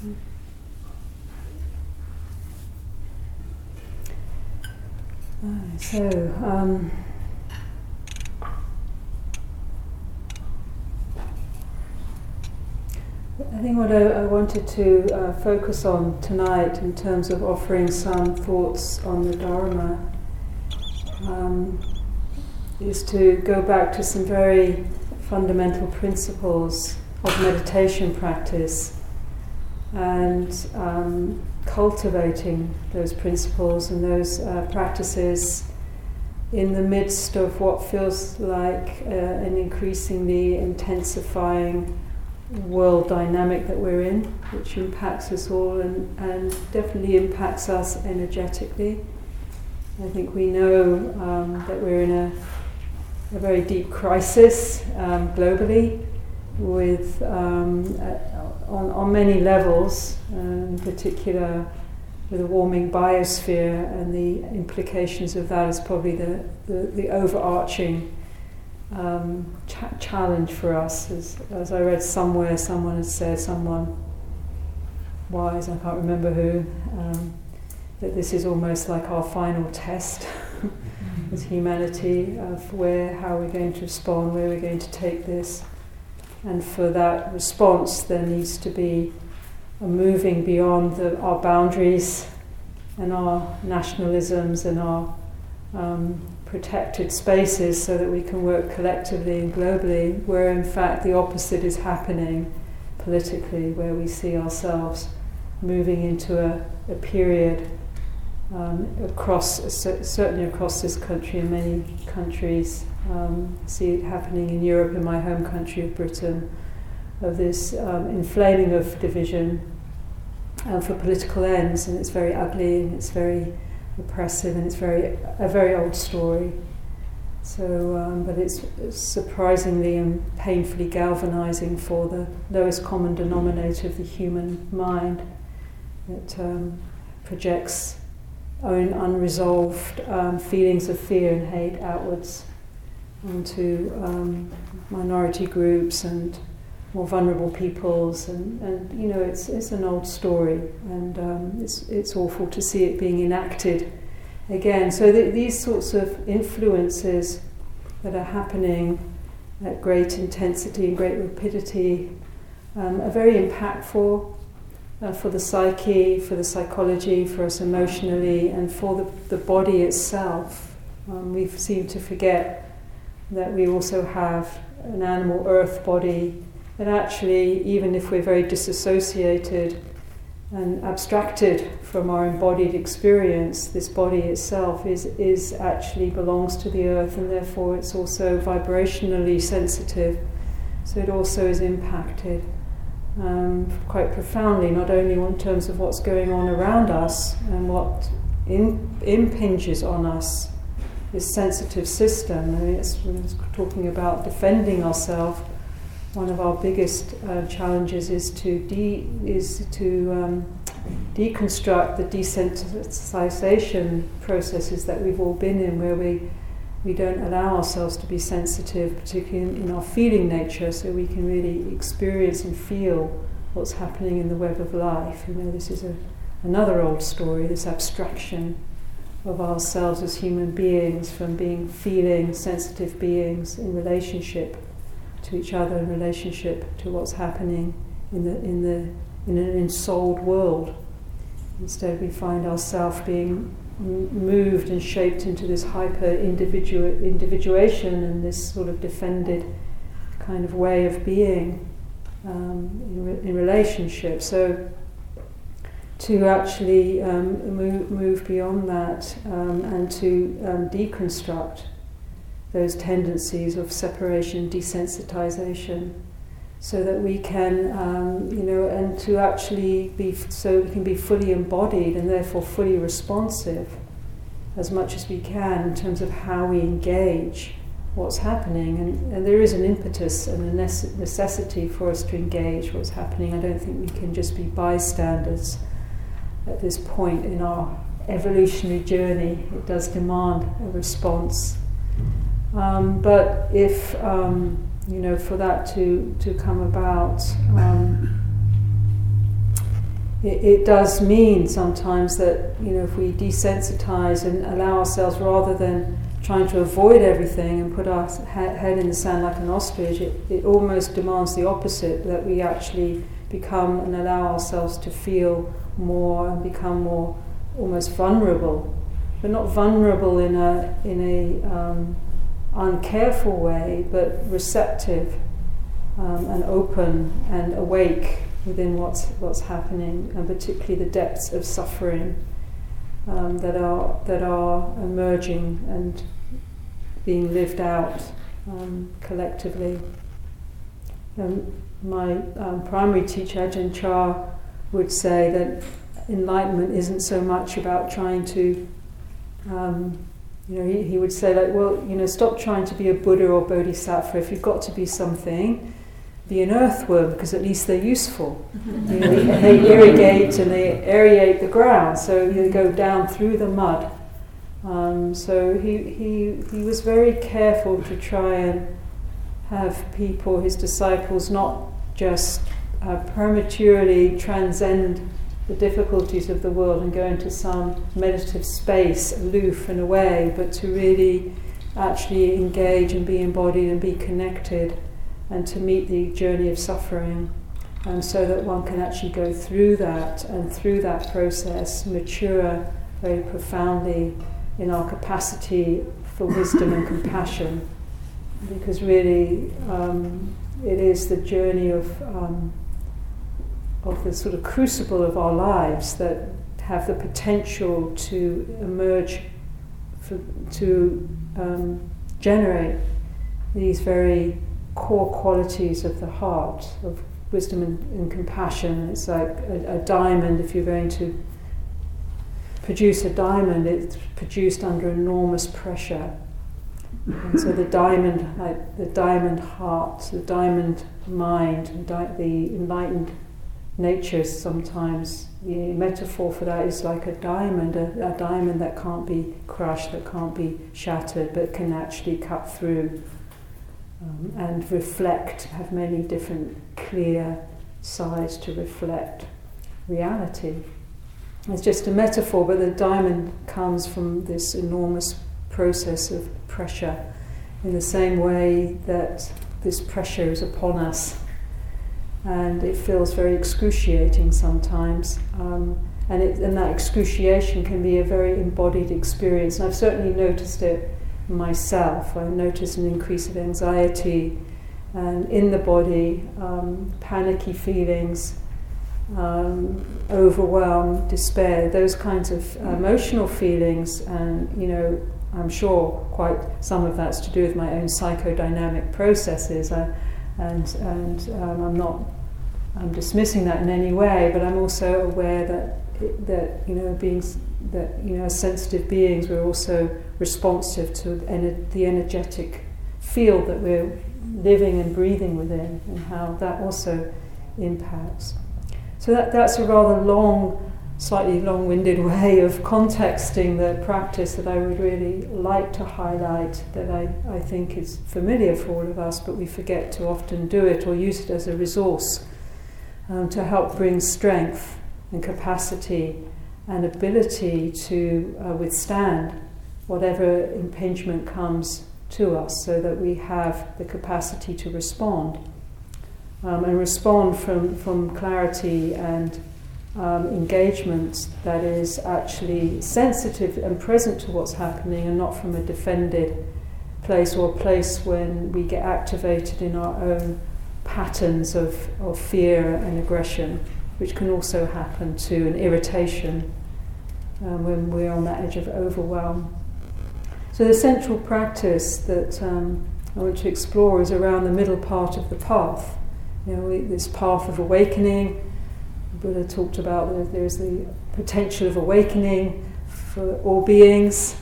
So, um, I think what I, I wanted to uh, focus on tonight in terms of offering some thoughts on the Dharma um, is to go back to some very fundamental principles of meditation practice and um, cultivating those principles and those uh, practices in the midst of what feels like uh, an increasingly intensifying world dynamic that we're in, which impacts us all and, and definitely impacts us energetically. I think we know um, that we're in a, a very deep crisis um, globally with um, on, on many levels, in particular with a warming biosphere and the implications of that is probably the, the, the overarching um, cha- challenge for us. As, as I read somewhere, someone had said, someone wise, I can't remember who, um, that this is almost like our final test as humanity of where, how we're going to respond, where we're going to take this. And for that response, there needs to be a moving beyond the, our boundaries and our nationalisms and our um, protected spaces so that we can work collectively and globally, where in fact the opposite is happening politically, where we see ourselves moving into a, a period um, across, certainly across this country and many countries, um, see it happening in Europe, in my home country of Britain, of this um, inflaming of division uh, for political ends, and it's very ugly and it's very oppressive and it's very a very old story. So, um, but it's, it's surprisingly and painfully galvanizing for the lowest common denominator of the human mind. It um, projects own unresolved um, feelings of fear and hate outwards onto um, minority groups and more vulnerable peoples, and, and you know it's it's an old story, and um, it's it's awful to see it being enacted again. So the, these sorts of influences that are happening at great intensity and great rapidity um, are very impactful uh, for the psyche, for the psychology, for us emotionally, and for the, the body itself. Um, we seem to forget that we also have an animal earth body, and actually, even if we're very disassociated and abstracted from our embodied experience, this body itself is, is actually belongs to the earth, and therefore it's also vibrationally sensitive, so it also is impacted. Um, quite profoundly, not only in terms of what's going on around us and what in, impinges on us this sensitive system. I mean, it's, it's talking about defending ourselves. One of our biggest uh, challenges is to de- is to um, deconstruct the desensitization processes that we've all been in, where we we don't allow ourselves to be sensitive, particularly in, in our feeling nature, so we can really experience and feel what's happening in the web of life. You know, this is a, another old story, this abstraction of ourselves as human beings from being feeling sensitive beings in relationship to each other in relationship to what's happening in the in the in an ensouled world. Instead we find ourselves being moved and shaped into this hyper individual individuation and this sort of defended kind of way of being um, in, re- in relationship. So to actually um, move, move, beyond that um, and to um, deconstruct those tendencies of separation, desensitization, so that we can, um, you know, and to actually be, so we can be fully embodied and therefore fully responsive as much as we can in terms of how we engage what's happening. And, and there is an impetus and a necessity for us to engage what's happening. I don't think we can just be bystanders at this point in our evolutionary journey. It does demand a response. Um, but if, um, you know, for that to, to come about, um, it, it, does mean sometimes that you know if we desensitize and allow ourselves rather than trying to avoid everything and put our head in the sand like an ostrich, it, it almost demands the opposite that we actually become and allow ourselves to feel more and become more almost vulnerable, but not vulnerable in a in a um, uncareful way, but receptive um, and open and awake within what's what's happening, and particularly the depths of suffering um, that are that are emerging and being lived out um, collectively. Um, my um, primary teacher Ajahn Chah would say that enlightenment isn't so much about trying to um, you know, he, he would say like, well, you know, stop trying to be a Buddha or Bodhisattva. If you've got to be something, be an earthworm because at least they're useful. you know, they, they, irrigate and they aerate the ground, so you go down through the mud. Um, so he, he, he was very careful to try and have people, his disciples, not just uh, prematurely transcend the difficulties of the world and go into some meditative space, aloof and away, but to really actually engage and be embodied and be connected and to meet the journey of suffering. And so that one can actually go through that and through that process mature very profoundly in our capacity for wisdom and compassion. Because really, um, it is the journey of um, of the sort of crucible of our lives that have the potential to emerge, for, to um, generate these very core qualities of the heart, of wisdom and, and compassion. It's like a, a, diamond, if you're going to produce a diamond, it's produced under enormous pressure. And so the diamond, like the diamond heart, the diamond mind, the enlightened nature sometimes the metaphor for that is like a diamond, a, a, diamond that can't be crushed, that can't be shattered, but can actually cut through um, and reflect, have many different clear sides to reflect reality. It's just a metaphor, but the diamond comes from this enormous process of pressure in the same way that this pressure is upon us and it feels very excruciating sometimes. Um, and, it, and that excruciation can be a very embodied experience. And I've certainly noticed it myself. I've noticed an increase of anxiety and in the body, um, panicky feelings, um, overwhelm, despair, those kinds of emotional feelings. And, you know, I'm sure quite some of that's to do with my own psychodynamic processes. I, and and um, I'm not I'm dismissing that in any way, but I'm also aware that that you know beings that you know as sensitive beings we're also responsive to ener- the energetic field that we're living and breathing within, and how that also impacts. So that that's a rather long. Slightly long winded way of contexting the practice that I would really like to highlight, that I, I think is familiar for all of us, but we forget to often do it or use it as a resource um, to help bring strength and capacity and ability to uh, withstand whatever impingement comes to us so that we have the capacity to respond. Um, and respond from, from clarity and um, engagement that is actually sensitive and present to what's happening and not from a defended place or a place when we get activated in our own patterns of, of fear and aggression, which can also happen to an irritation um, when we're on that edge of overwhelm. So, the central practice that um, I want to explore is around the middle part of the path. You know, this path of awakening, Buddha talked about there's the potential of awakening for all beings,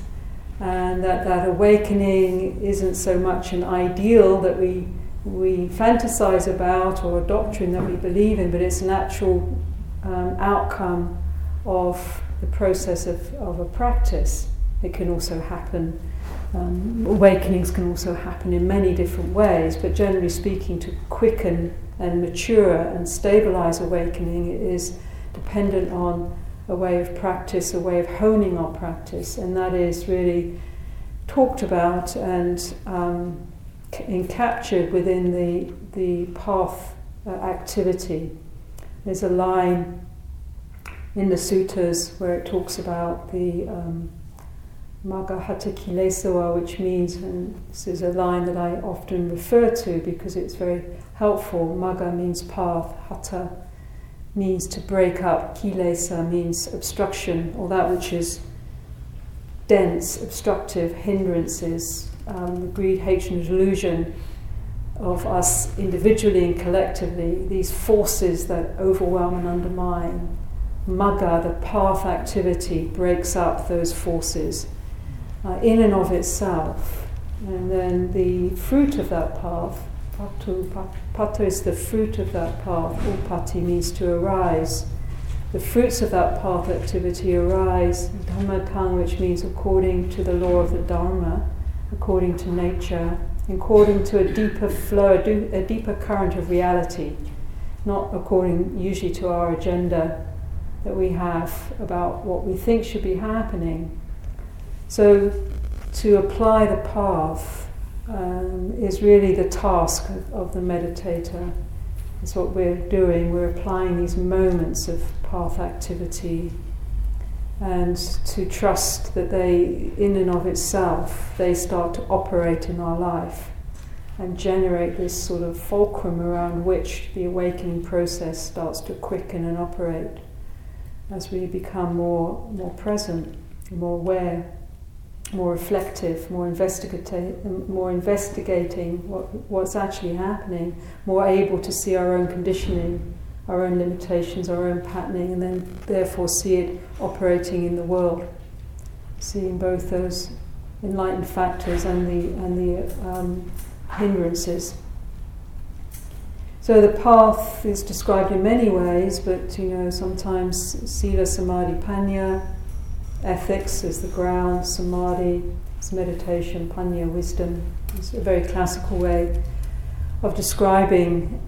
and that that awakening isn't so much an ideal that we we fantasize about or a doctrine that we believe in, but it's an actual um, outcome of the process of, of a practice. It can also happen, um, awakenings can also happen in many different ways, but generally speaking, to quicken and mature and stabilize awakening is dependent on a way of practice, a way of honing our practice, and that is really talked about and um, captured within the, the path uh, activity. There's a line in the suttas where it talks about the um, Magahata Kilesawa, which means, and this is a line that I often refer to because it's very helpful. Maga means path, Hata means to break up, Kilesa means obstruction, or that which is dense, obstructive, hindrances, um, greed, hatred, and delusion of us individually and collectively, these forces that overwhelm and undermine. Maga, the path activity, breaks up those forces uh, in and of itself. And then the fruit of that path, patu, patu is the fruit of that path, upati means to arise. The fruits of that path activity arise, dhammakang, which means according to the law of the Dharma, according to nature, according to a deeper flow, a deeper current of reality, not according usually to our agenda that we have about what we think should be happening. So, to apply the path um, is really the task of, of the meditator. It's what we're doing. We're applying these moments of path activity and to trust that they, in and of itself, they start to operate in our life and generate this sort of fulcrum around which the awakening process starts to quicken and operate as we become more, more present, more aware, more reflective, more, investigative, more investigating what, what's actually happening, more able to see our own conditioning our own limitations, our own patterning, and then therefore see it operating in the world. Seeing both those enlightened factors and the, and the um, hindrances. So the path is described in many ways, but you know, sometimes sila, samadhi, panya, ethics is the ground, samadhi is meditation, panya, wisdom. It's a very classical way of describing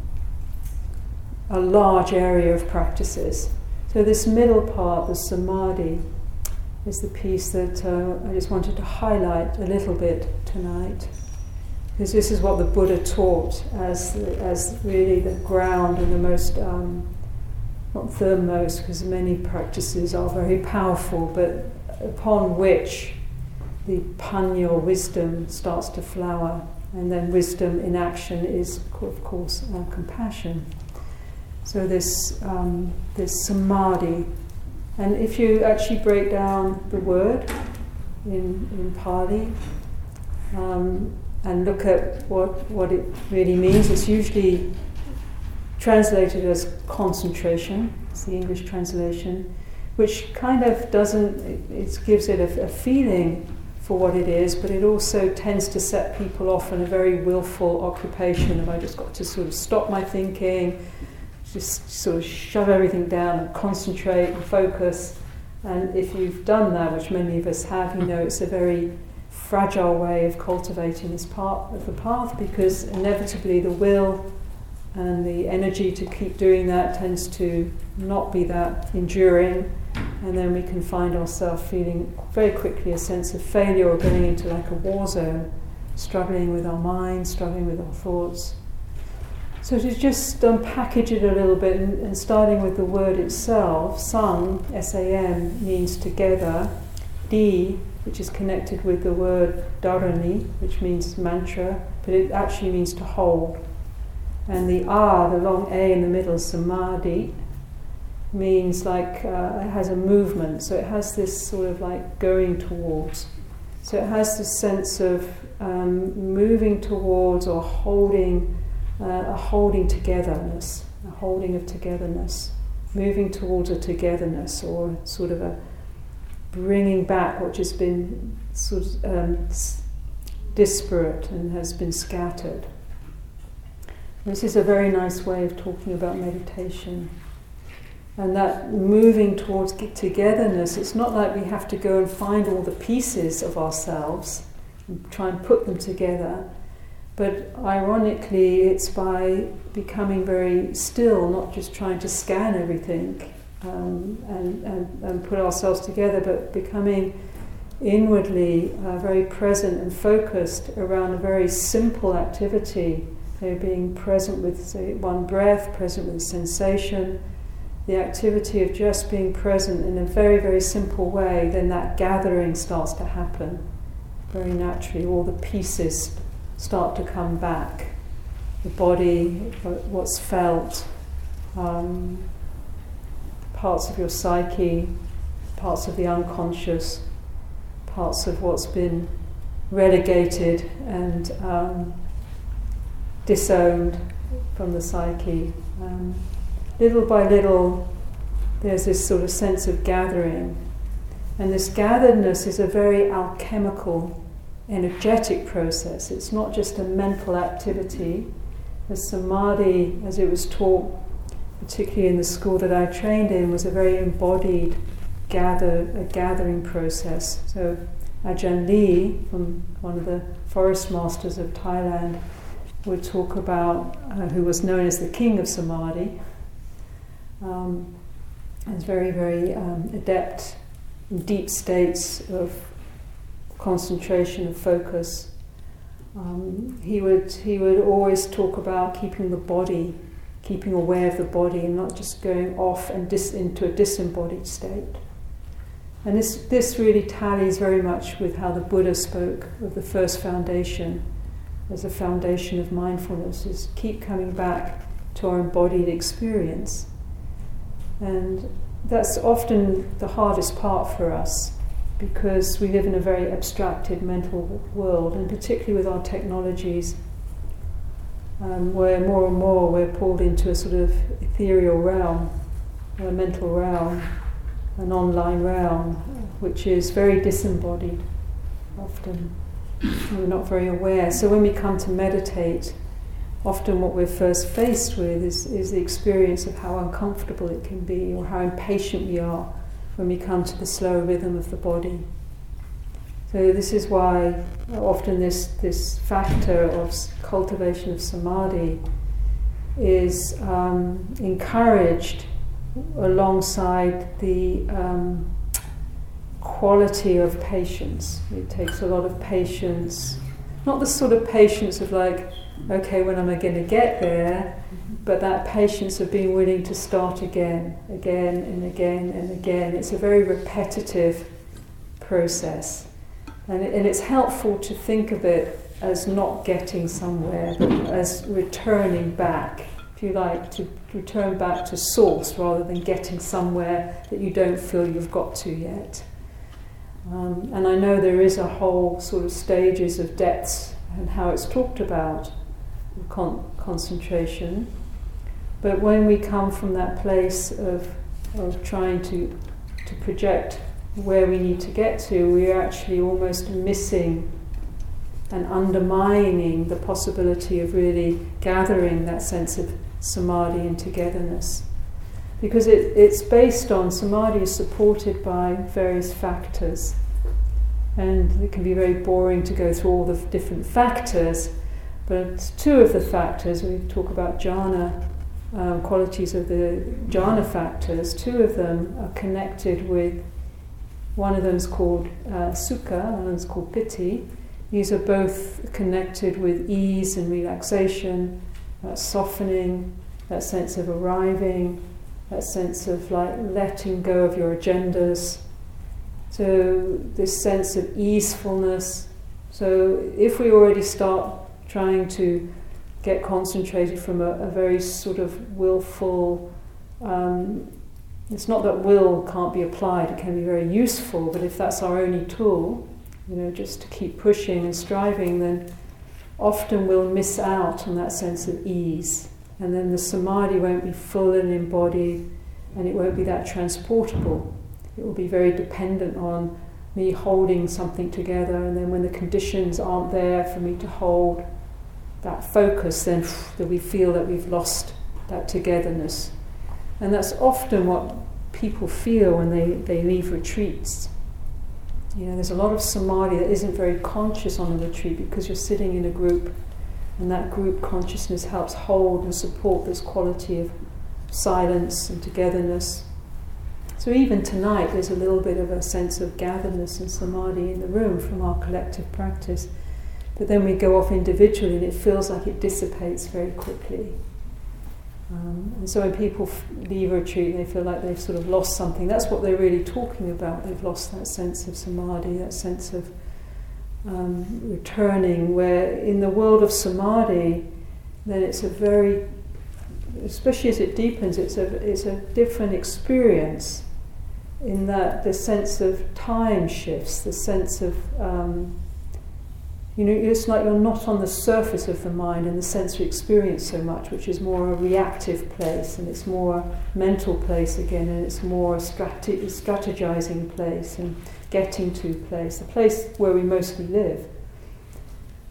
a large area of practices. So, this middle part, the samadhi, is the piece that uh, I just wanted to highlight a little bit tonight. Because this is what the Buddha taught as, as really the ground and the most, um, not the most, because many practices are very powerful, but upon which the panya wisdom starts to flower. And then wisdom in action is, of course, uh, compassion. So this um, this samadhi, and if you actually break down the word in in Pali um, and look at what what it really means, it's usually translated as concentration. It's the English translation, which kind of doesn't. It, it gives it a, a feeling for what it is, but it also tends to set people off on a very willful occupation of I just got to sort of stop my thinking just sort of shove everything down and concentrate and focus. And if you've done that, which many of us have, you know it's a very fragile way of cultivating this part of the path because inevitably the will and the energy to keep doing that tends to not be that enduring. And then we can find ourselves feeling very quickly a sense of failure or getting into like a war zone, struggling with our mind, struggling with our thoughts. So to just unpackage it a little bit, and, and starting with the word itself, Sam, S-A-M, means together. D, which is connected with the word dharani, which means mantra, but it actually means to hold. And the R, the long A in the middle, samadhi, means like uh, it has a movement. So it has this sort of like going towards. So it has this sense of um, moving towards or holding uh, a holding togetherness, a holding of togetherness, moving towards a togetherness or sort of a bringing back what has been sort of um, disparate and has been scattered. This is a very nice way of talking about meditation. And that moving towards togetherness, it's not like we have to go and find all the pieces of ourselves and try and put them together. But ironically, it's by becoming very still, not just trying to scan everything, um, and, and, and put ourselves together, but becoming inwardly uh, very present and focused around a very simple activity. So being present with, one breath, present with sensation, the activity of just being present in a very, very simple way, then that gathering starts to happen very naturally. All the pieces start to come back. The body, what's felt, um, parts of your psyche, parts of the unconscious, parts of what's been relegated and um, disowned from the psyche. Um, little by little, there's this sort of sense of gathering. And this gatheredness is a very alchemical, energetic process. It's not just a mental activity. The samadhi, as it was taught, particularly in the school that I trained in, was a very embodied gather a gathering process. So Ajahn Lee, from one of the forest masters of Thailand, would talk about uh, who was known as the king of samadhi. Um, is very very um, adept in deep states of concentration and focus. Um, he would he would always talk about keeping the body, keeping aware of the body, and not just going off and dis- into a disembodied state. And this, this really tallies very much with how the Buddha spoke of the first foundation as a foundation of mindfulness, is keep coming back to our embodied experience. And that's often the hardest part for us because we live in a very abstracted mental world, and particularly with our technologies, um, where more and more we're pulled into a sort of ethereal realm, a mental realm an online realm which is very disembodied often. We're not very aware. So when we come to meditate, often what we're first faced with is, is the experience of how uncomfortable it can be or how impatient we are when we come to the slow rhythm of the body. So this is why often this, this factor of cultivation of samadhi is um, encouraged alongside the um, quality of patience. It takes a lot of patience, not the sort of patience of like, okay, when am I going to get there? But that patience of being willing to start again, again and again and again. It's a very repetitive process. And, it's helpful to think of it as not getting somewhere, but as returning back if you like, to return back to source rather than getting somewhere that you don't feel you've got to yet. Um, and I know there is a whole sort of stages of depths and how it's talked about con- concentration. But when we come from that place of, of trying to, to project where we need to get to, we are actually almost missing and undermining the possibility of really gathering that sense of samadhi and togetherness. Because it, it's based on, samadhi is supported by various factors. And it can be very boring to go through all the different factors, but two of the factors, we talk about jhana, um, qualities of the jhana factors, two of them are connected with, one of them is called uh, sukha, one of them is called piti. These are both connected with ease and relaxation, that softening, that sense of arriving, that sense of like letting go of your agendas. So, this sense of easefulness. So, if we already start trying to get concentrated from a, a very sort of willful, um, it's not that will can't be applied, it can be very useful, but if that's our only tool, you know, just to keep pushing and striving, then often we'll miss out on that sense of ease. And then the samadhi won't be full and embodied, and it won't be that transportable. It will be very dependent on me holding something together, and then when the conditions aren't there for me to hold that focus, then we feel that we've lost that togetherness. And that's often what people feel when they, they leave retreats. You know, there's a lot of samadhi that isn't very conscious on the retreat because you're sitting in a group, and that group consciousness helps hold and support this quality of silence and togetherness. So even tonight, there's a little bit of a sense of gatheredness and samadhi in the room from our collective practice. But then we go off individually and it feels like it dissipates very quickly. Um, and so when people f- leave retreat, they feel like they've sort of lost something. That's what they're really talking about. They've lost that sense of samadhi, that sense of um, returning, where in the world of samadhi, then it's a very, especially as it deepens, it's a, it's a different experience in that the sense of time shifts, the sense of, um, you know, it's like you're not on the surface of the mind and the sensory experience so much, which is more a reactive place and it's more mental place again and it's more a strate- strategizing place and getting to place, the place where we mostly live.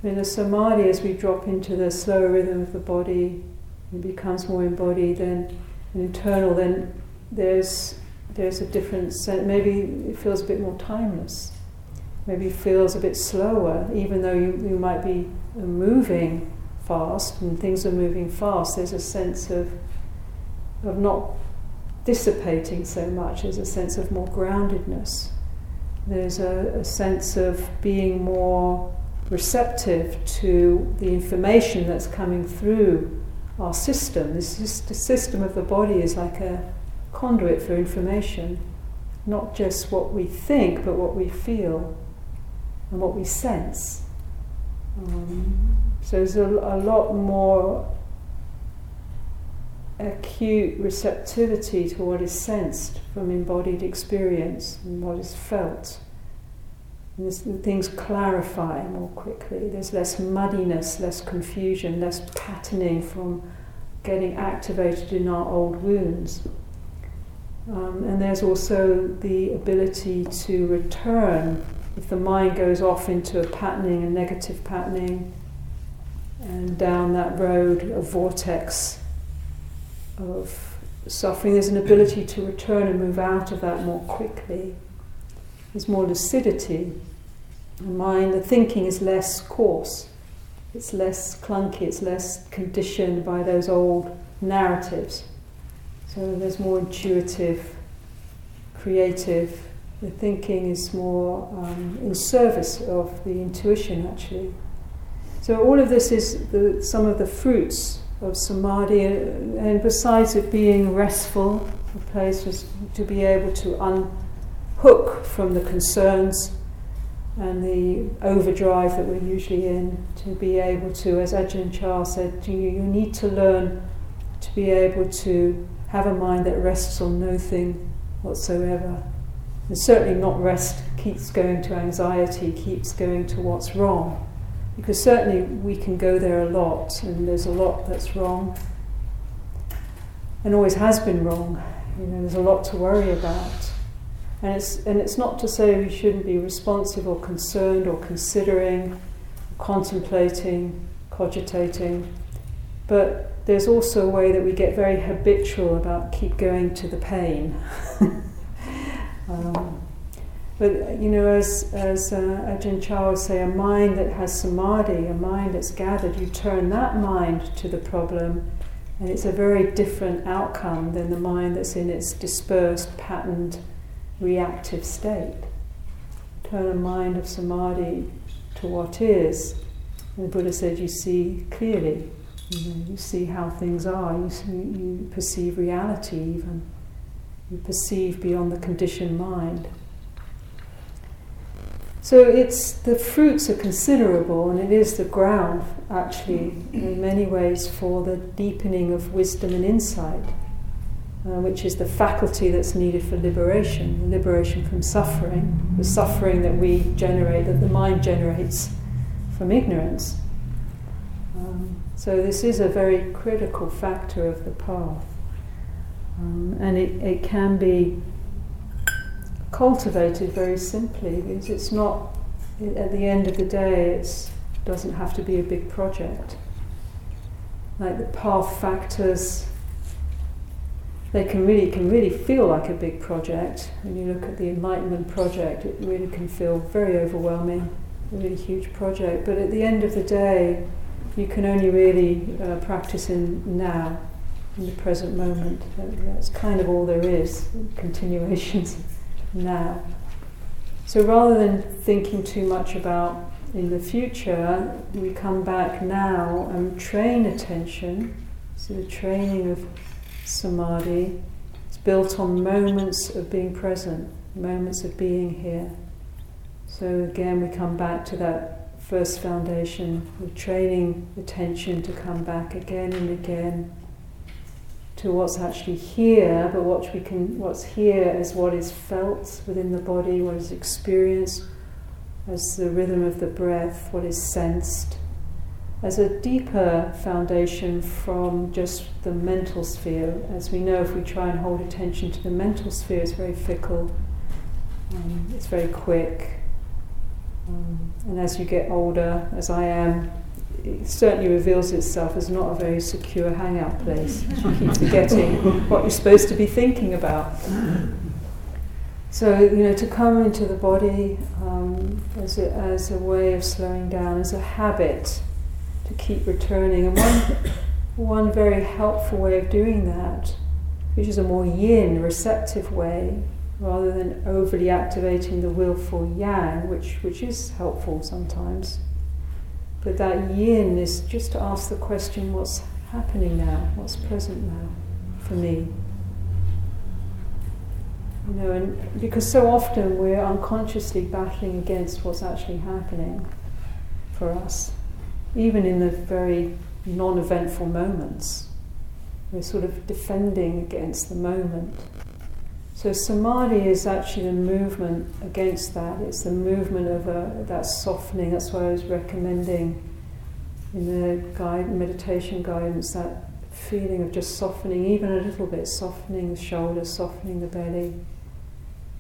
In the samadhi, as we drop into the slower rhythm of the body, it becomes more embodied, then internal, then there's there's a different sense. Maybe it feels a bit more timeless. Maybe feels a bit slower, even though you, you might be moving fast and things are moving fast. There's a sense of of not dissipating so much. There's a sense of more groundedness. There's a, a sense of being more receptive to the information that's coming through our system. This system of the body is like a conduit for information, not just what we think, but what we feel and what we sense. Um, so there's a, a lot more acute receptivity to what is sensed from embodied experience and what is felt. And things clarify more quickly. There's less muddiness, less confusion, less patterning from getting activated in our old wounds. Um, and there's also the ability to return if the mind goes off into a patterning, a negative patterning, and down that road, a vortex of suffering. There's an ability to return and move out of that more quickly. There's more lucidity. The mind, the thinking is less coarse. It's less clunky. It's less conditioned by those old narratives. So there's more intuitive, creative. The thinking is more um, in service of the intuition, actually. So all of this is the, some of the fruits of samadhi, and besides it being restful, a place is to be able to unhook from the concerns and the overdrive that we're usually in, to be able to, as Ajahn Chah said, you, you need to learn to be able to have a mind that rests on nothing whatsoever. And certainly not rest keeps going to anxiety, keeps going to what's wrong because certainly we can go there a lot, and there's a lot that's wrong, and always has been wrong. You know, there's a lot to worry about, and it's and it's not to say we shouldn't be responsive or concerned or considering, contemplating, cogitating, but there's also a way that we get very habitual about keep going to the pain. um, but you know, as as uh, Ajahn Chah would say, a mind that has samadhi, a mind that's gathered, you turn that mind to the problem, and it's a very different outcome than the mind that's in its dispersed, patterned, reactive state. Turn a mind of samadhi to what is, and the Buddha said, you see clearly. You, know, you see how things are. You, see, you perceive reality even. You perceive beyond the conditioned mind. So it's the fruits are considerable, and it is the ground, actually, in many ways, for the deepening of wisdom and insight, uh, which is the faculty that's needed for liberation, liberation from suffering, the suffering that we generate, that the mind generates from ignorance. Um, so this is a very critical factor of the path, um, and it, it can be cultivated very simply because it's not, at the end of the day, it doesn't have to be a big project. Like the path factors, they can really can really feel like a big project. When you look at the Enlightenment project, it really can feel very overwhelming, a really huge project. But at the end of the day, you can only really uh, practice in now. in the present moment. That's kind of all there is, continuations now. So rather than thinking too much about in the future, we come back now and train attention. So the training of samadhi is built on moments of being present, moments of being here. So again, we come back to that first foundation, we're training attention to come back again and again to what's actually here, but what we can, what's here is what is felt within the body, what is experienced as the rhythm of the breath, what is sensed, as a deeper foundation from just the mental sphere. As we know, if we try and hold attention to the mental sphere, it's very fickle, um, it's very quick. Um, and as you get older, as I am, it certainly reveals itself as not a very secure hangout place. You keep forgetting what you're supposed to be thinking about. So, you know, to come into the body um, as, a, as a way of slowing down, as a habit to keep returning. And one, one very helpful way of doing that, which is a more yin, receptive way, rather than overly activating the willful yang, which, which is helpful sometimes, but that yin is just to ask the question what's happening now? What's present now for me? You know, and because so often we're unconsciously battling against what's actually happening for us, even in the very non eventful moments. We're sort of defending against the moment. So samadhi is actually the movement against that. It's the movement of a, that softening. That's why I was recommending in the guide, meditation guidance that feeling of just softening, even a little bit, softening the shoulders, softening the belly.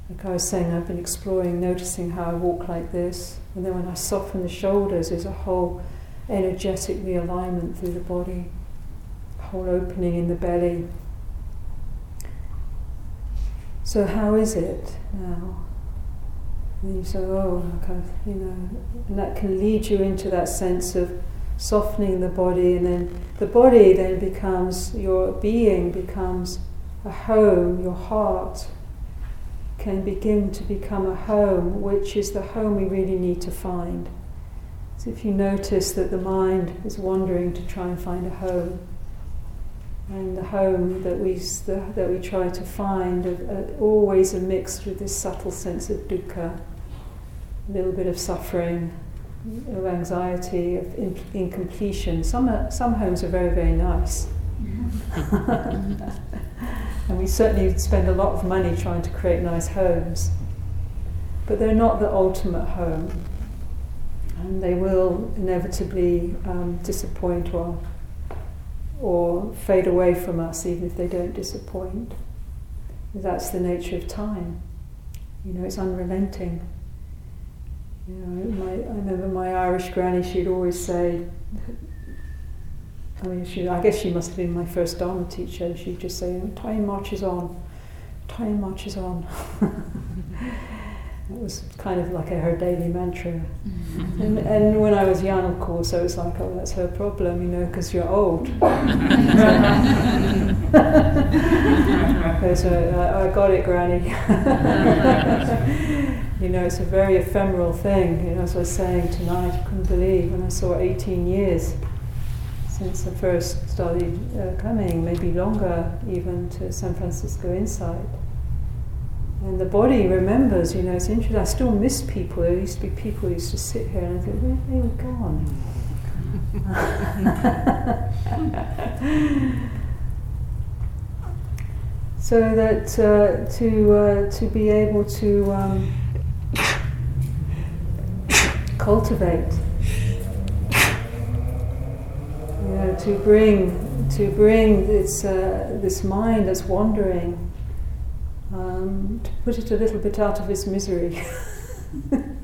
Like I was saying, I've been exploring, noticing how I walk like this, and then when I soften the shoulders, there's a whole energetic realignment through the body, a whole opening in the belly. So how is it now? And you say, oh, kind of, you know, and that can lead you into that sense of softening the body, and then the body then becomes your being becomes a home. Your heart can begin to become a home, which is the home we really need to find. So if you notice that the mind is wandering to try and find a home, and the home that we the, that we try to find are, always are mixed with this subtle sense of dukkha, a little bit of suffering, of anxiety, of in, incompletion. Some are, some homes are very very nice, and we certainly spend a lot of money trying to create nice homes, but they're not the ultimate home, and they will inevitably um, disappoint or or fade away from us even if they don't disappoint. That's the nature of time. You know, it's unrelenting. You know, my, I remember my Irish granny, she'd always say, I mean, she, I guess she must have been my first Dharma teacher. She'd just say, time marches on, time marches on. It was kind of like a, her daily mantra. Mm-hmm. And, and when I was young, of course, I was like, oh, that's her problem, you know, because you're old. so I, I got it, Granny. you know, it's a very ephemeral thing. You know, as I was saying tonight, I couldn't believe when I saw 18 years since I first started uh, coming, maybe longer even, to San Francisco Insight. And the body remembers, you know, it's interesting. I still miss people. There used to be people who used to sit here and I think, where they all gone? so that uh, to uh, to be able to um, cultivate, you know, to bring to bring this uh, this mind that's wandering um, to put it a little bit out of its misery.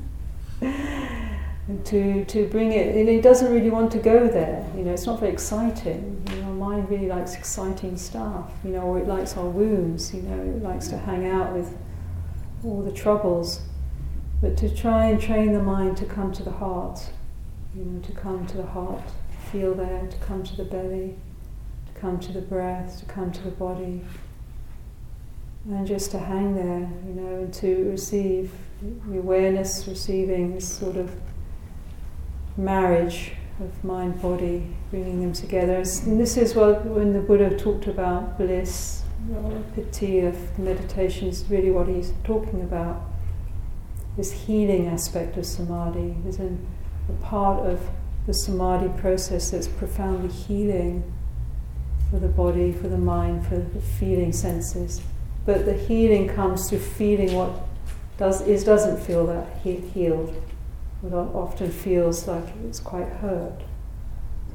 to, to bring it, and it doesn't really want to go there. You know, it's not very exciting. You know, mind really likes exciting stuff. You know, or it likes our wounds. You know, it likes to hang out with all the troubles. But to try and train the mind to come to the heart. You know, to come to the heart, feel there, to come to the belly, to come to the breath, to come to the body, and just to hang there, you know, and to receive the awareness, receiving this sort of marriage of mind body, bringing them together. And this is what when the Buddha talked about bliss, piti of meditation, is really what he's talking about. This healing aspect of samadhi. is a part of the samadhi process that's profoundly healing for the body, for the mind, for the feeling senses. But the healing comes through feeling what does is doesn't feel that he, healed. What often feels like it's quite hurt.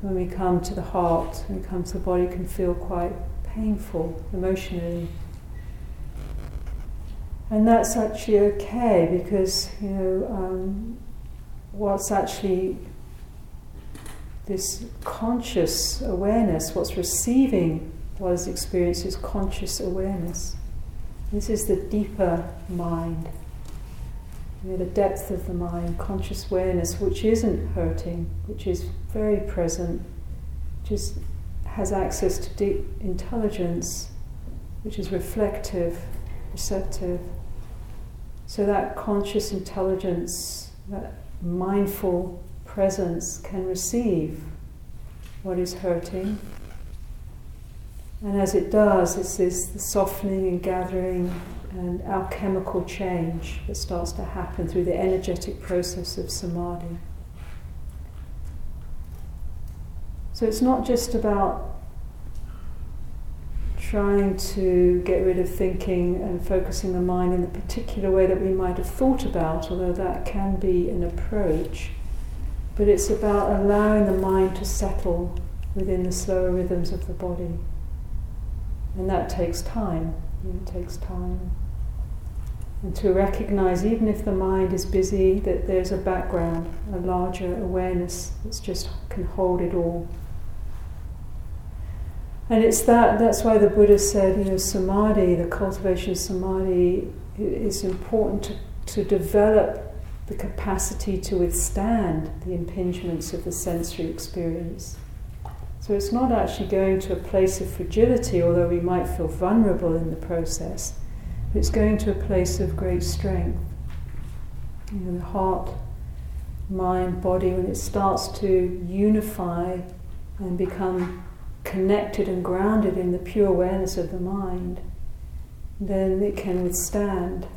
When we come to the heart, when we come to the body, can feel quite painful emotionally. And that's actually okay because you know um, what's actually this conscious awareness, what's receiving what is experienced is conscious awareness. This is the deeper mind, you know, the depth of the mind, conscious awareness, which isn't hurting, which is very present, just has access to deep intelligence, which is reflective, receptive. So that conscious intelligence, that mindful presence can receive what is hurting. And as it does, it's this the softening and gathering and alchemical change that starts to happen through the energetic process of samadhi. So it's not just about trying to get rid of thinking and focusing the mind in the particular way that we might have thought about, although that can be an approach. But it's about allowing the mind to settle within the slower rhythms of the body. And that takes time. It takes time. And to recognize, even if the mind is busy, that there's a background, a larger awareness that just can hold it all. And it's that, that's why the Buddha said, you know, samadhi, the cultivation of samadhi, is important to, to develop the capacity to withstand the impingements of the sensory experience. So it's not actually going to a place of fragility, although we might feel vulnerable in the process. It's going to a place of great strength. You know, the heart, mind, body, when it starts to unify and become connected and grounded in the pure awareness of the mind, then it can withstand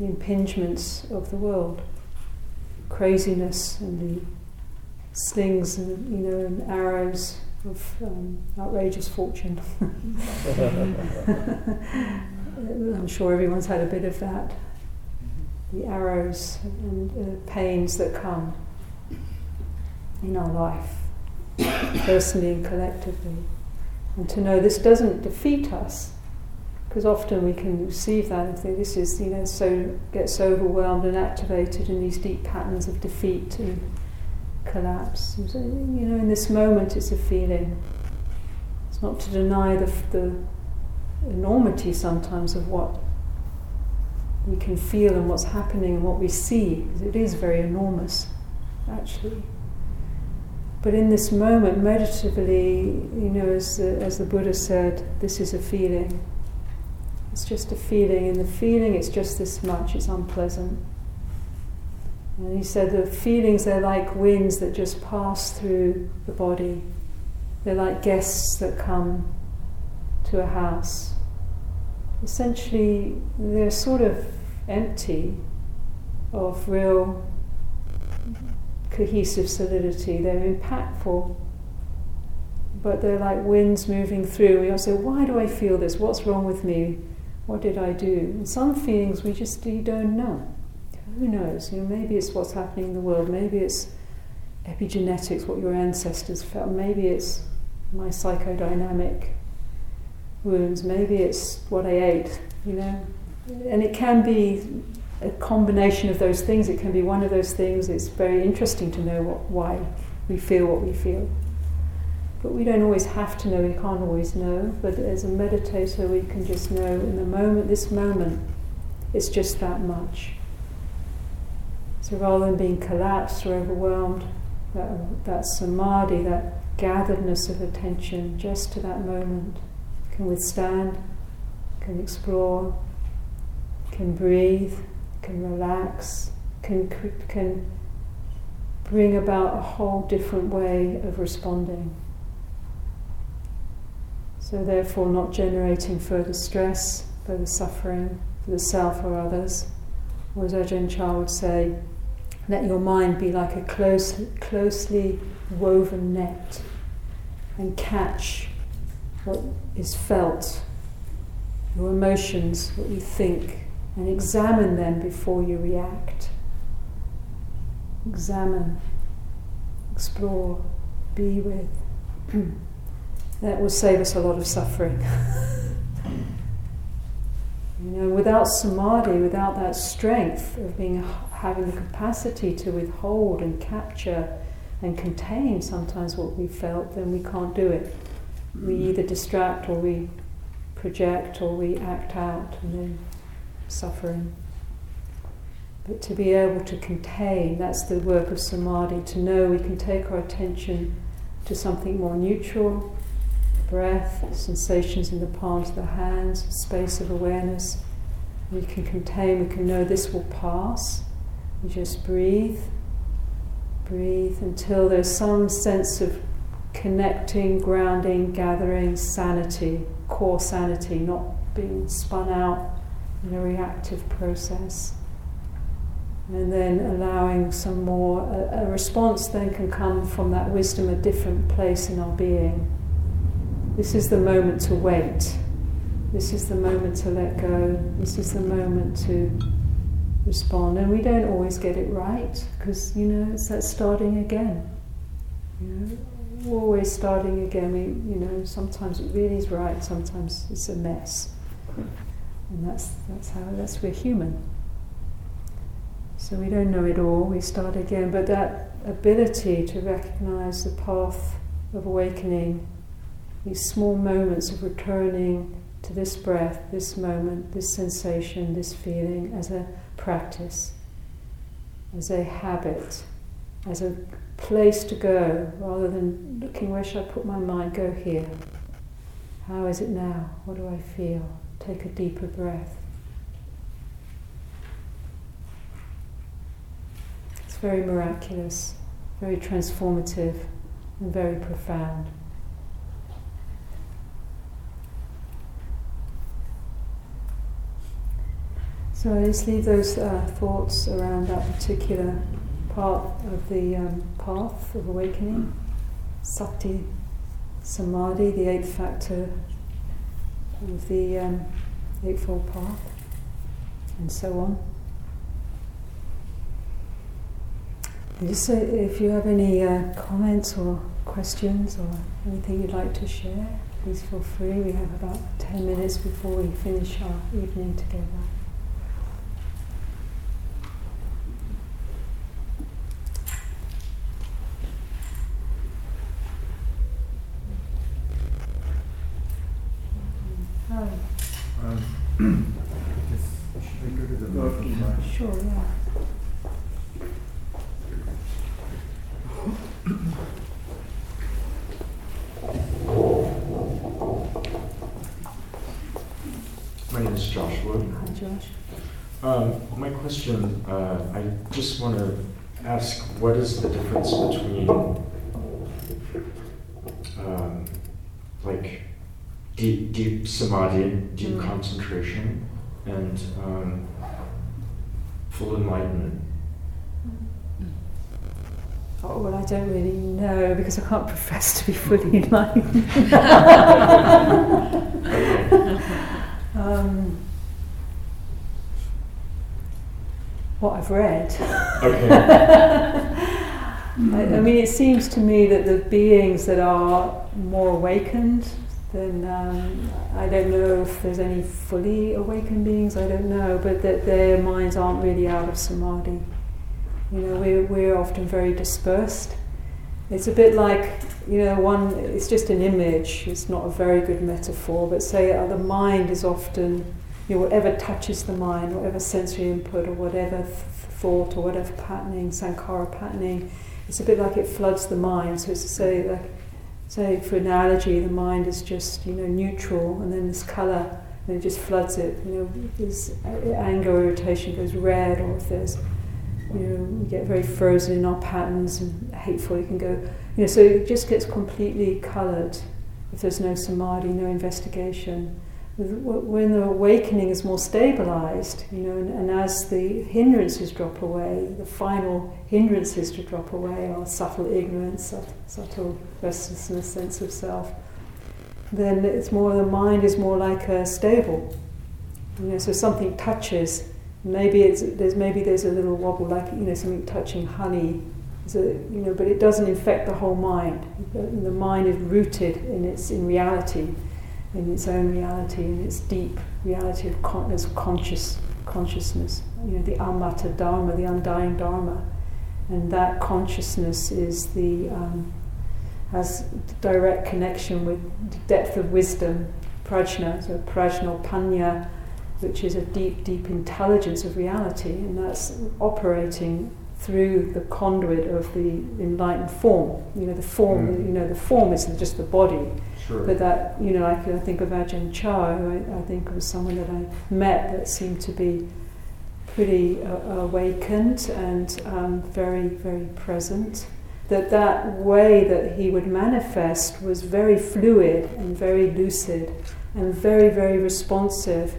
the impingements of the world, craziness and the slings and you know and arrows of um, outrageous fortune. I'm sure everyone's had a bit of that. The arrows and uh, pains that come in our life, personally and collectively. And to know this doesn't defeat us, because often we can receive that and think this is, you know, so gets overwhelmed and activated in these deep patterns of defeat and collapse. And you know, in this moment, it's a feeling. It's not to deny the, the enormity sometimes of what we can feel and what's happening and what we see, it is very enormous, actually. But in this moment, meditatively, you know, as the, as the Buddha said, this is a feeling. It's just a feeling. In the feeling, it's just this much, it's unpleasant. And he said the feelings, they're like winds that just pass through the body. They're like guests that come to a house. Essentially, they're sort of empty of real cohesive solidity. They're impactful, but they're like winds moving through. We all say, Why do I feel this? What's wrong with me? What did I do? And some feelings we just don't know. Who knows? You know, maybe it's what's happening in the world. Maybe it's epigenetics, what your ancestors felt. Maybe it's my psychodynamic wounds. Maybe it's what I ate. You know, and it can be a combination of those things. It can be one of those things. It's very interesting to know what, why we feel what we feel. But we don't always have to know, we can't always know. But as a meditator, we can just know in the moment, this moment, it's just that much. So rather than being collapsed or overwhelmed, that, that samadhi, that gatheredness of attention just to that moment, can withstand, can explore, can breathe, can relax, can, can bring about a whole different way of responding. So, therefore, not generating further stress, further suffering for the self or others. Or as Ajahn Chah would say, let your mind be like a close, closely woven net and catch what is felt, your emotions, what you think, and examine them before you react. Examine, explore, be with. that will save us a lot of suffering. you know, without samadhi, without that strength of being having the capacity to withhold and capture and contain sometimes what we felt, then we can't do it. We mm. either distract or we project or we act out and then suffering. But to be able to contain, that's the work of samadhi, to know we can take our attention to something more neutral, breath, sensations in the palms of the hands, space of awareness. We can contain, we can know this will pass. Just breathe Breathe until there's some sense of connecting, grounding, gathering, sanity, core sanity, not being spun out in a reactive process. And then allowing some more, a, a response then can come from that wisdom, a different place in our being. This is the moment to wait. This is the moment to let go. This is the moment to respond. And we don't always get it right because, you know, it's that starting again. You know, always starting again. We, you know, sometimes it really is right, sometimes it's a mess. And that's, that's how, that's, we're human. So we don't know it all, we start again. But that ability to recognize the path of awakening, these small moments of returning to this breath, this moment, this sensation, this feeling as a practice, as a habit, as a place to go, rather than looking where should I put my mind, go here. How is it now? What do I feel? Take a deeper breath. It's very miraculous, very transformative, and very profound. So I just leave those uh, thoughts around that particular part of the um, path of awakening, sati, samadhi, the eighth factor of the um, Eightfold Path, and so on. And just say if you have any uh, comments or questions or anything you'd like to share, please feel free. We have about 10 minutes before we finish our evening together. Sure, yeah. My name is Joshua. Hi, Josh. Um, my question, uh, I just want to ask what is the difference between um, like deep, deep samadhi, deep mm. concentration, and um, full enlightenment? Oh, well, I don't really know because I can't profess to be fully enlightened. um, what I've read. Okay. I, I, mean, it seems to me that the beings that are more awakened then um, I don't know if there's any fully awakened beings, I don't know, but that their minds aren't really out of samadhi. You know, we're, we're often very dispersed. It's a bit like, you know, one, it's just an image, it's not a very good metaphor, but say uh, the mind is often, you know, whatever touches the mind, whatever sensory input or whatever th- thought or whatever patterning, sankhara patterning, it's a bit like it floods the mind. So it's to say, like, say for analogy, the mind is just you know neutral, and then this color and it just floods it. You know, this uh, anger or irritation goes red, or if there's you know we get very frozen in our patterns and hateful, you can go. You know, so it just gets completely coloured if there's no samadhi, no investigation when the awakening is more stabilized, you know, and, and, as the hindrances drop away, the final hindrances to drop away are subtle ignorance, subtle restlessness, sense of self. Then it's more the mind is more like a stable, you know. So something touches, maybe it's there's maybe there's a little wobble, like you know something touching honey, a, you know, but it doesn't infect the whole mind. The, the mind is rooted in its in reality in its own reality, in its deep reality of con- as conscious consciousness. You know, the amata dharma, the undying dharma, and that consciousness is the um, has direct connection with the depth of wisdom, prajna, so prajna panya, which is a deep, deep intelligence of reality, and that's operating through the conduit of the enlightened form. You know, the form. Mm. You know, the form is just the body But that, you know, I, I think of Ajahn Chah, I, I, think was someone that I met that seemed to be pretty uh, awakened and um, very, very present. That that way that he would manifest was very fluid and very lucid and very, very responsive.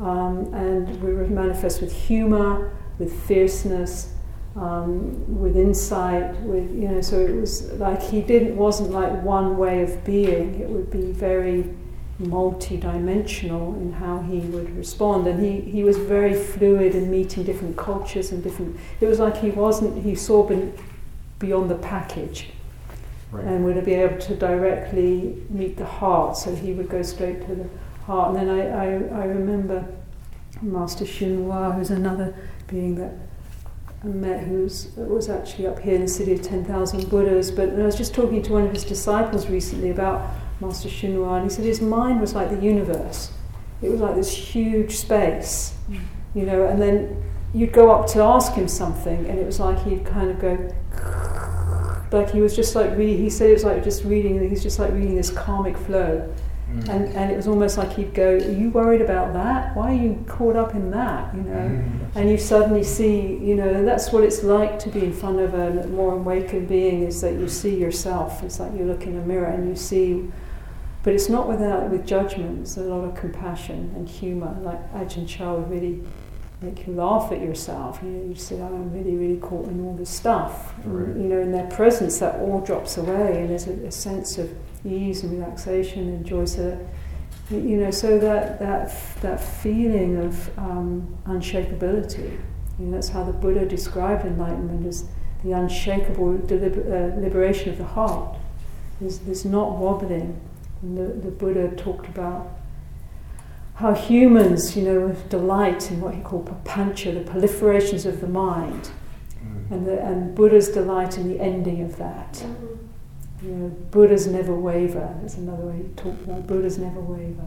Um, and we would manifest with humor, with fierceness, um, with insight, with you know. So it was like he didn't wasn't like one way of being. It would be very multi-dimensional in how he would respond, and he, he was very fluid in meeting different cultures and different. It was like he wasn't he saw beyond the package. Right. And would be able to directly meet the heart, so he would go straight to the heart. And then I, I, I remember Master Hsuan Hua, who's another being that met who was actually up here in the city of 10,000 Buddhas. But I was just talking to one of his disciples recently about Master Hsuan and he said his mind was like the universe. It was like this huge space, mm. you know, and then you'd go up to ask him something, and it was like he'd kind of go, like he was just like reading, he said it was like just reading, he's just like reading this karmic flow. Mm. And, and it was almost like he'd go, Are you worried about that? Why are you caught up in that? You know? Mm. And you suddenly see, you know, and that's what it's like to be in front of a more awakened being is that you see yourself. It's like you look in a mirror and you see, but it's not without with judgment. It's a lot of compassion and humor. Like Ajahn Chah would really make you laugh at yourself. You know, you say, oh, I'm really, really caught in all this stuff. Right. And, you know, in their presence, that all drops away, and there's a, a sense of ease and relaxation and joy. So that, you know, so that that that feeling of um, unshakability. You know, that's how the Buddha described enlightenment as the unshakable deliber- uh, liberation of the heart. There's, there's not wobbling. And the, the Buddha talked about how humans, you know, delight in what he called papancha, the proliferations of the mind, mm. and, the, and Buddha's delight in the ending of that. Mm. You know, Buddhas never waver. That's another way to talk about Buddhas never waver.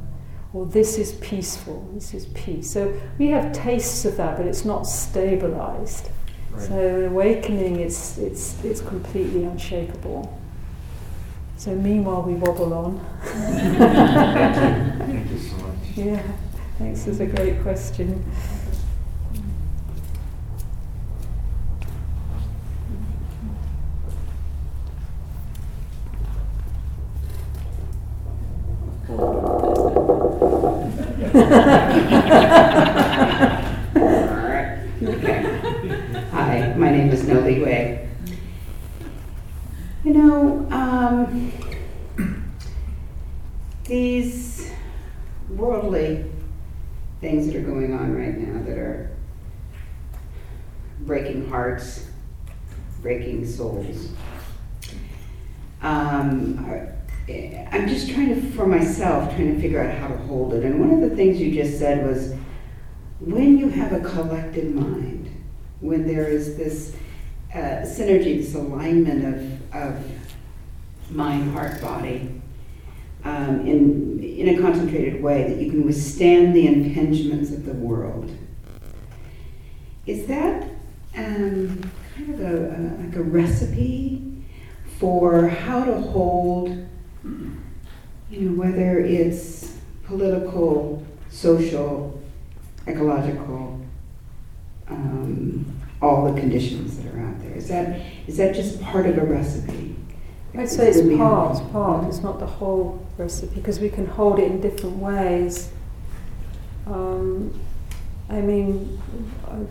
Or this is peaceful. This is peace. So we have tastes of that, but it's not stabilized. Right. So awakening, it's it's it's completely unshakable. So meanwhile, we wobble on. Thank you. Thank you so much. Yeah, thanks. It's a great question. Hi, my name is Noli Way. You know, um, these worldly things that are going on right now that are breaking hearts, breaking souls. Um, I'm just trying to, for myself, trying to figure out how to hold it. And one of the things you just said was when you have a collected mind, when there is this uh, synergy, this alignment of, of mind, heart, body, um, in, in a concentrated way, that you can withstand the impingements of the world. Is that um, kind of a, a, like a recipe for how to hold you know, whether it's political, social, ecological, um, all the conditions that are out there. Is that is that just part of a recipe? I'd say it's part, helpful. part. It's not the whole recipe because we can hold it in different ways. Um, I mean,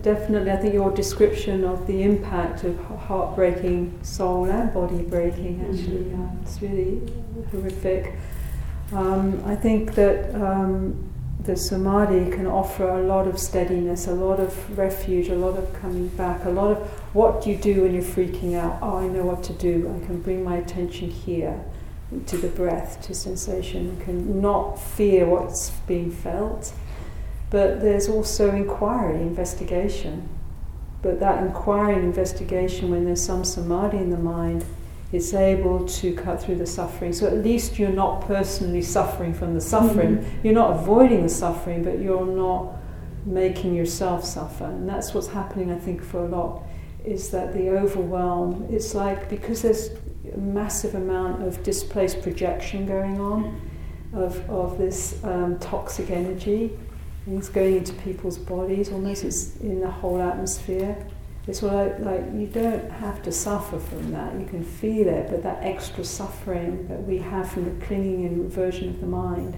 definitely, I think your description of the impact of h- heartbreaking, soul and body breaking, actually, Mhm. uh, it's really horrific. Um, I think that um, the samadhi can offer a lot of steadiness, a lot of refuge, a lot of coming back, a lot of what do you do when you're freaking out? Oh, I know what to do. I can bring my attention here to the breath, to sensation. I can not fear what's being felt. But there's also inquiry, investigation. But that inquiry and investigation, when there's some samadhi in the mind, it's able to cut through the suffering. So at least you're not personally suffering from the suffering. Mhm. You're not avoiding the suffering, but you're not making yourself suffer. And that's what's happening, I think, for a lot, is that the overwhelm, it's like because there's a massive amount of displaced projection going on of, of this um, toxic energy. It's going into people's bodies, almost it's in the whole atmosphere. It's like, like you don't have to suffer from that. You can feel it, but that extra suffering that we have from the clinging and version of the mind.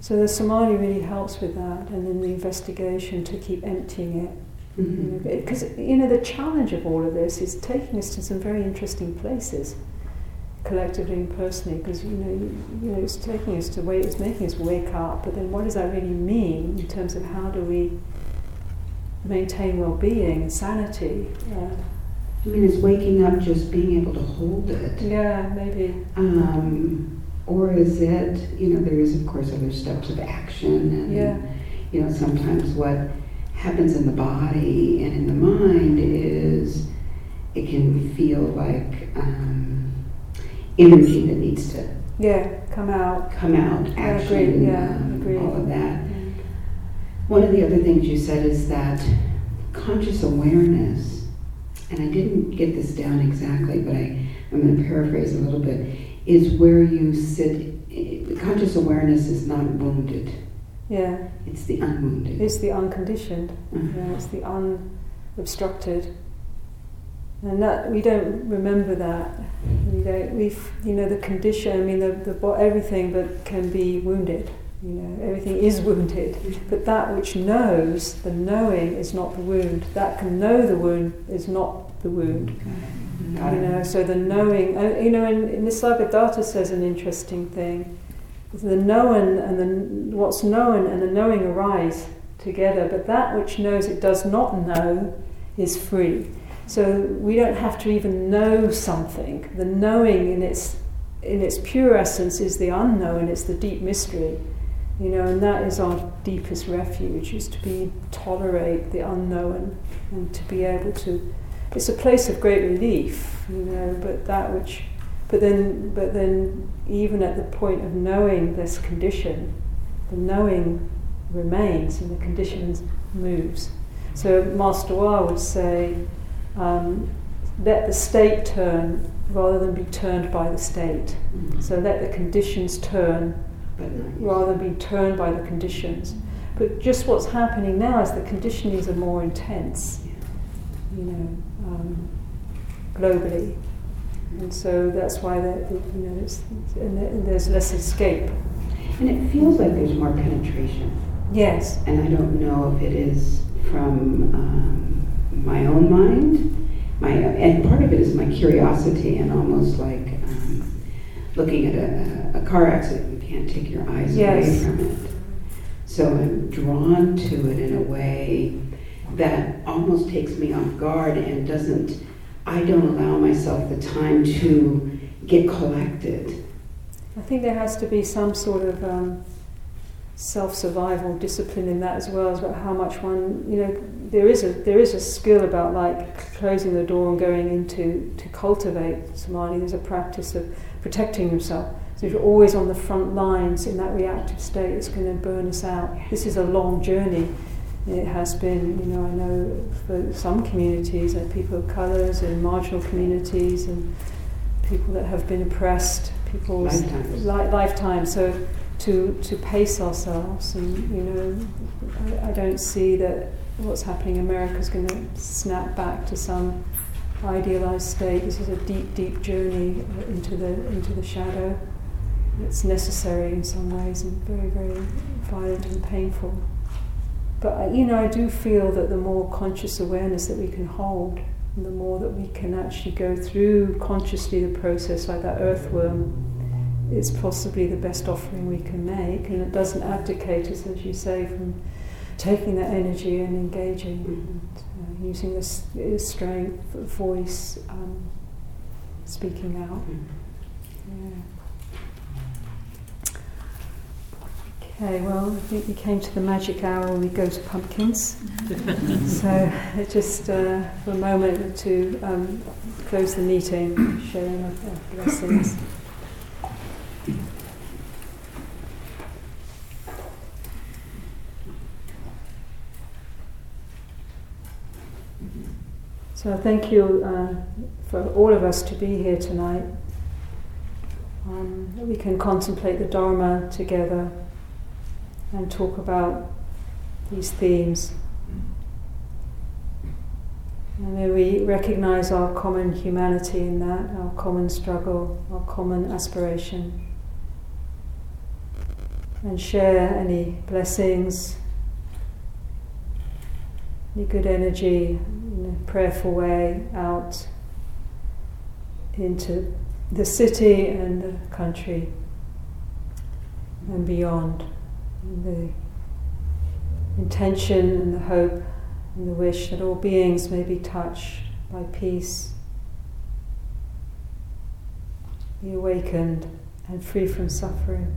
So the samadhi really helps with that, and then the investigation to keep emptying it. Mm-hmm. Because you know the challenge of all of this is taking us to some very interesting places, collectively and personally. Because you know, you, you know, it's taking us to wake, it's making us wake up. But then, what does that really mean in terms of how do we maintain well-being and sanity? Uh, I mean, is waking up just being able to hold it? yeah, maybe. Um, or is it, you know, there is, of course, other steps of action and, Yeah. you know, sometimes what happens in the body and in the mind is it can feel like um, energy that needs to Yeah, come out. come out, action, agree, yeah, um, agree. all of that. One of the other things you said is that conscious awareness, and I didn't get this down exactly, but I, I'm going to paraphrase a little bit, is where you sit. Conscious awareness is not wounded, Yeah, it's the unwounded. it's the unconditioned. Mhm. Yeah, it's the unobstructed. And that we don't remember that. We don't. We, you know, the condition. I mean, the, the everything, but can be wounded. You know, everything is wounded. But that which knows, the knowing, is not the wound. That can know the wound is not the wound. You know, so the knowing. uh, You know, in, in Nisargadatta says an interesting thing. The known and the what's known and the knowing arise together, but that which knows it does not know is free. So we don't have to even know something. The knowing in its in its pure essence is the unknown. It's the deep mystery. You know, and that is our deepest refuge: is to be tolerate the unknown and to be able to. It's a place of great relief, you know. But that which, but then, but then, even at the point of knowing this condition, the knowing remains and the condition moves. So Master Hua would say, um, let the state turn rather than be turned by the state. Mhm. So let the conditions turn rather than be turned by the conditions. But just what's happening now is the conditionings are more intense, you know, um, globally. And so that's why there, you know, it's, and there's less escape. And it feels like there's more penetration. Yes. And I don't know if it is from um, my own mind, my and part of it is my curiosity and almost like um, looking at a, a car accident. You can't take your eyes Yes. away from it. So I'm drawn to it in a way that almost takes me off guard and doesn't. I don't allow myself the time to get collected. I think there has to be some sort of um, self-survival discipline in that as well, as about how much one, you know, there is a there is a skill about like closing the door and going into to cultivate samadhi. There's a practice of protecting yourself. So if you're always on the front lines in that reactive state, it's going to burn us out. This is a long journey. It has been, you know, I know for some communities, and people of colours and marginal communities and people that have been oppressed, people's Lifetimes. li- lifetime. So to to pace ourselves, and you know, I, I don't see that what's happening in America is going to snap back to some idealized state. This is a deep, deep journey into the into the shadow. It's necessary in some ways and very, very violent and painful. But I- you know, I do feel that the more conscious awareness that we can hold, the more that we can actually go through consciously the process, like that earthworm, is possibly the best offering we can make, and it doesn't abdicate us, as you say, from taking that energy and engaging and uh, using this strength, voice, um, speaking out. Yeah. Okay, well, I think we came to the magic hour when we go to pumpkins. so just uh, for a moment to um, close the meeting, sharing of blessings. So thank you uh, for all of us to be here tonight. Um, we can contemplate the Dharma together and talk about these themes. And may we recognize our common humanity in that, our common struggle, our common aspiration, and share any blessings, any good energy prayerful way out into the city and the country and beyond. And the intention and the hope and the wish that all beings may be touched by peace, be awakened and free from suffering.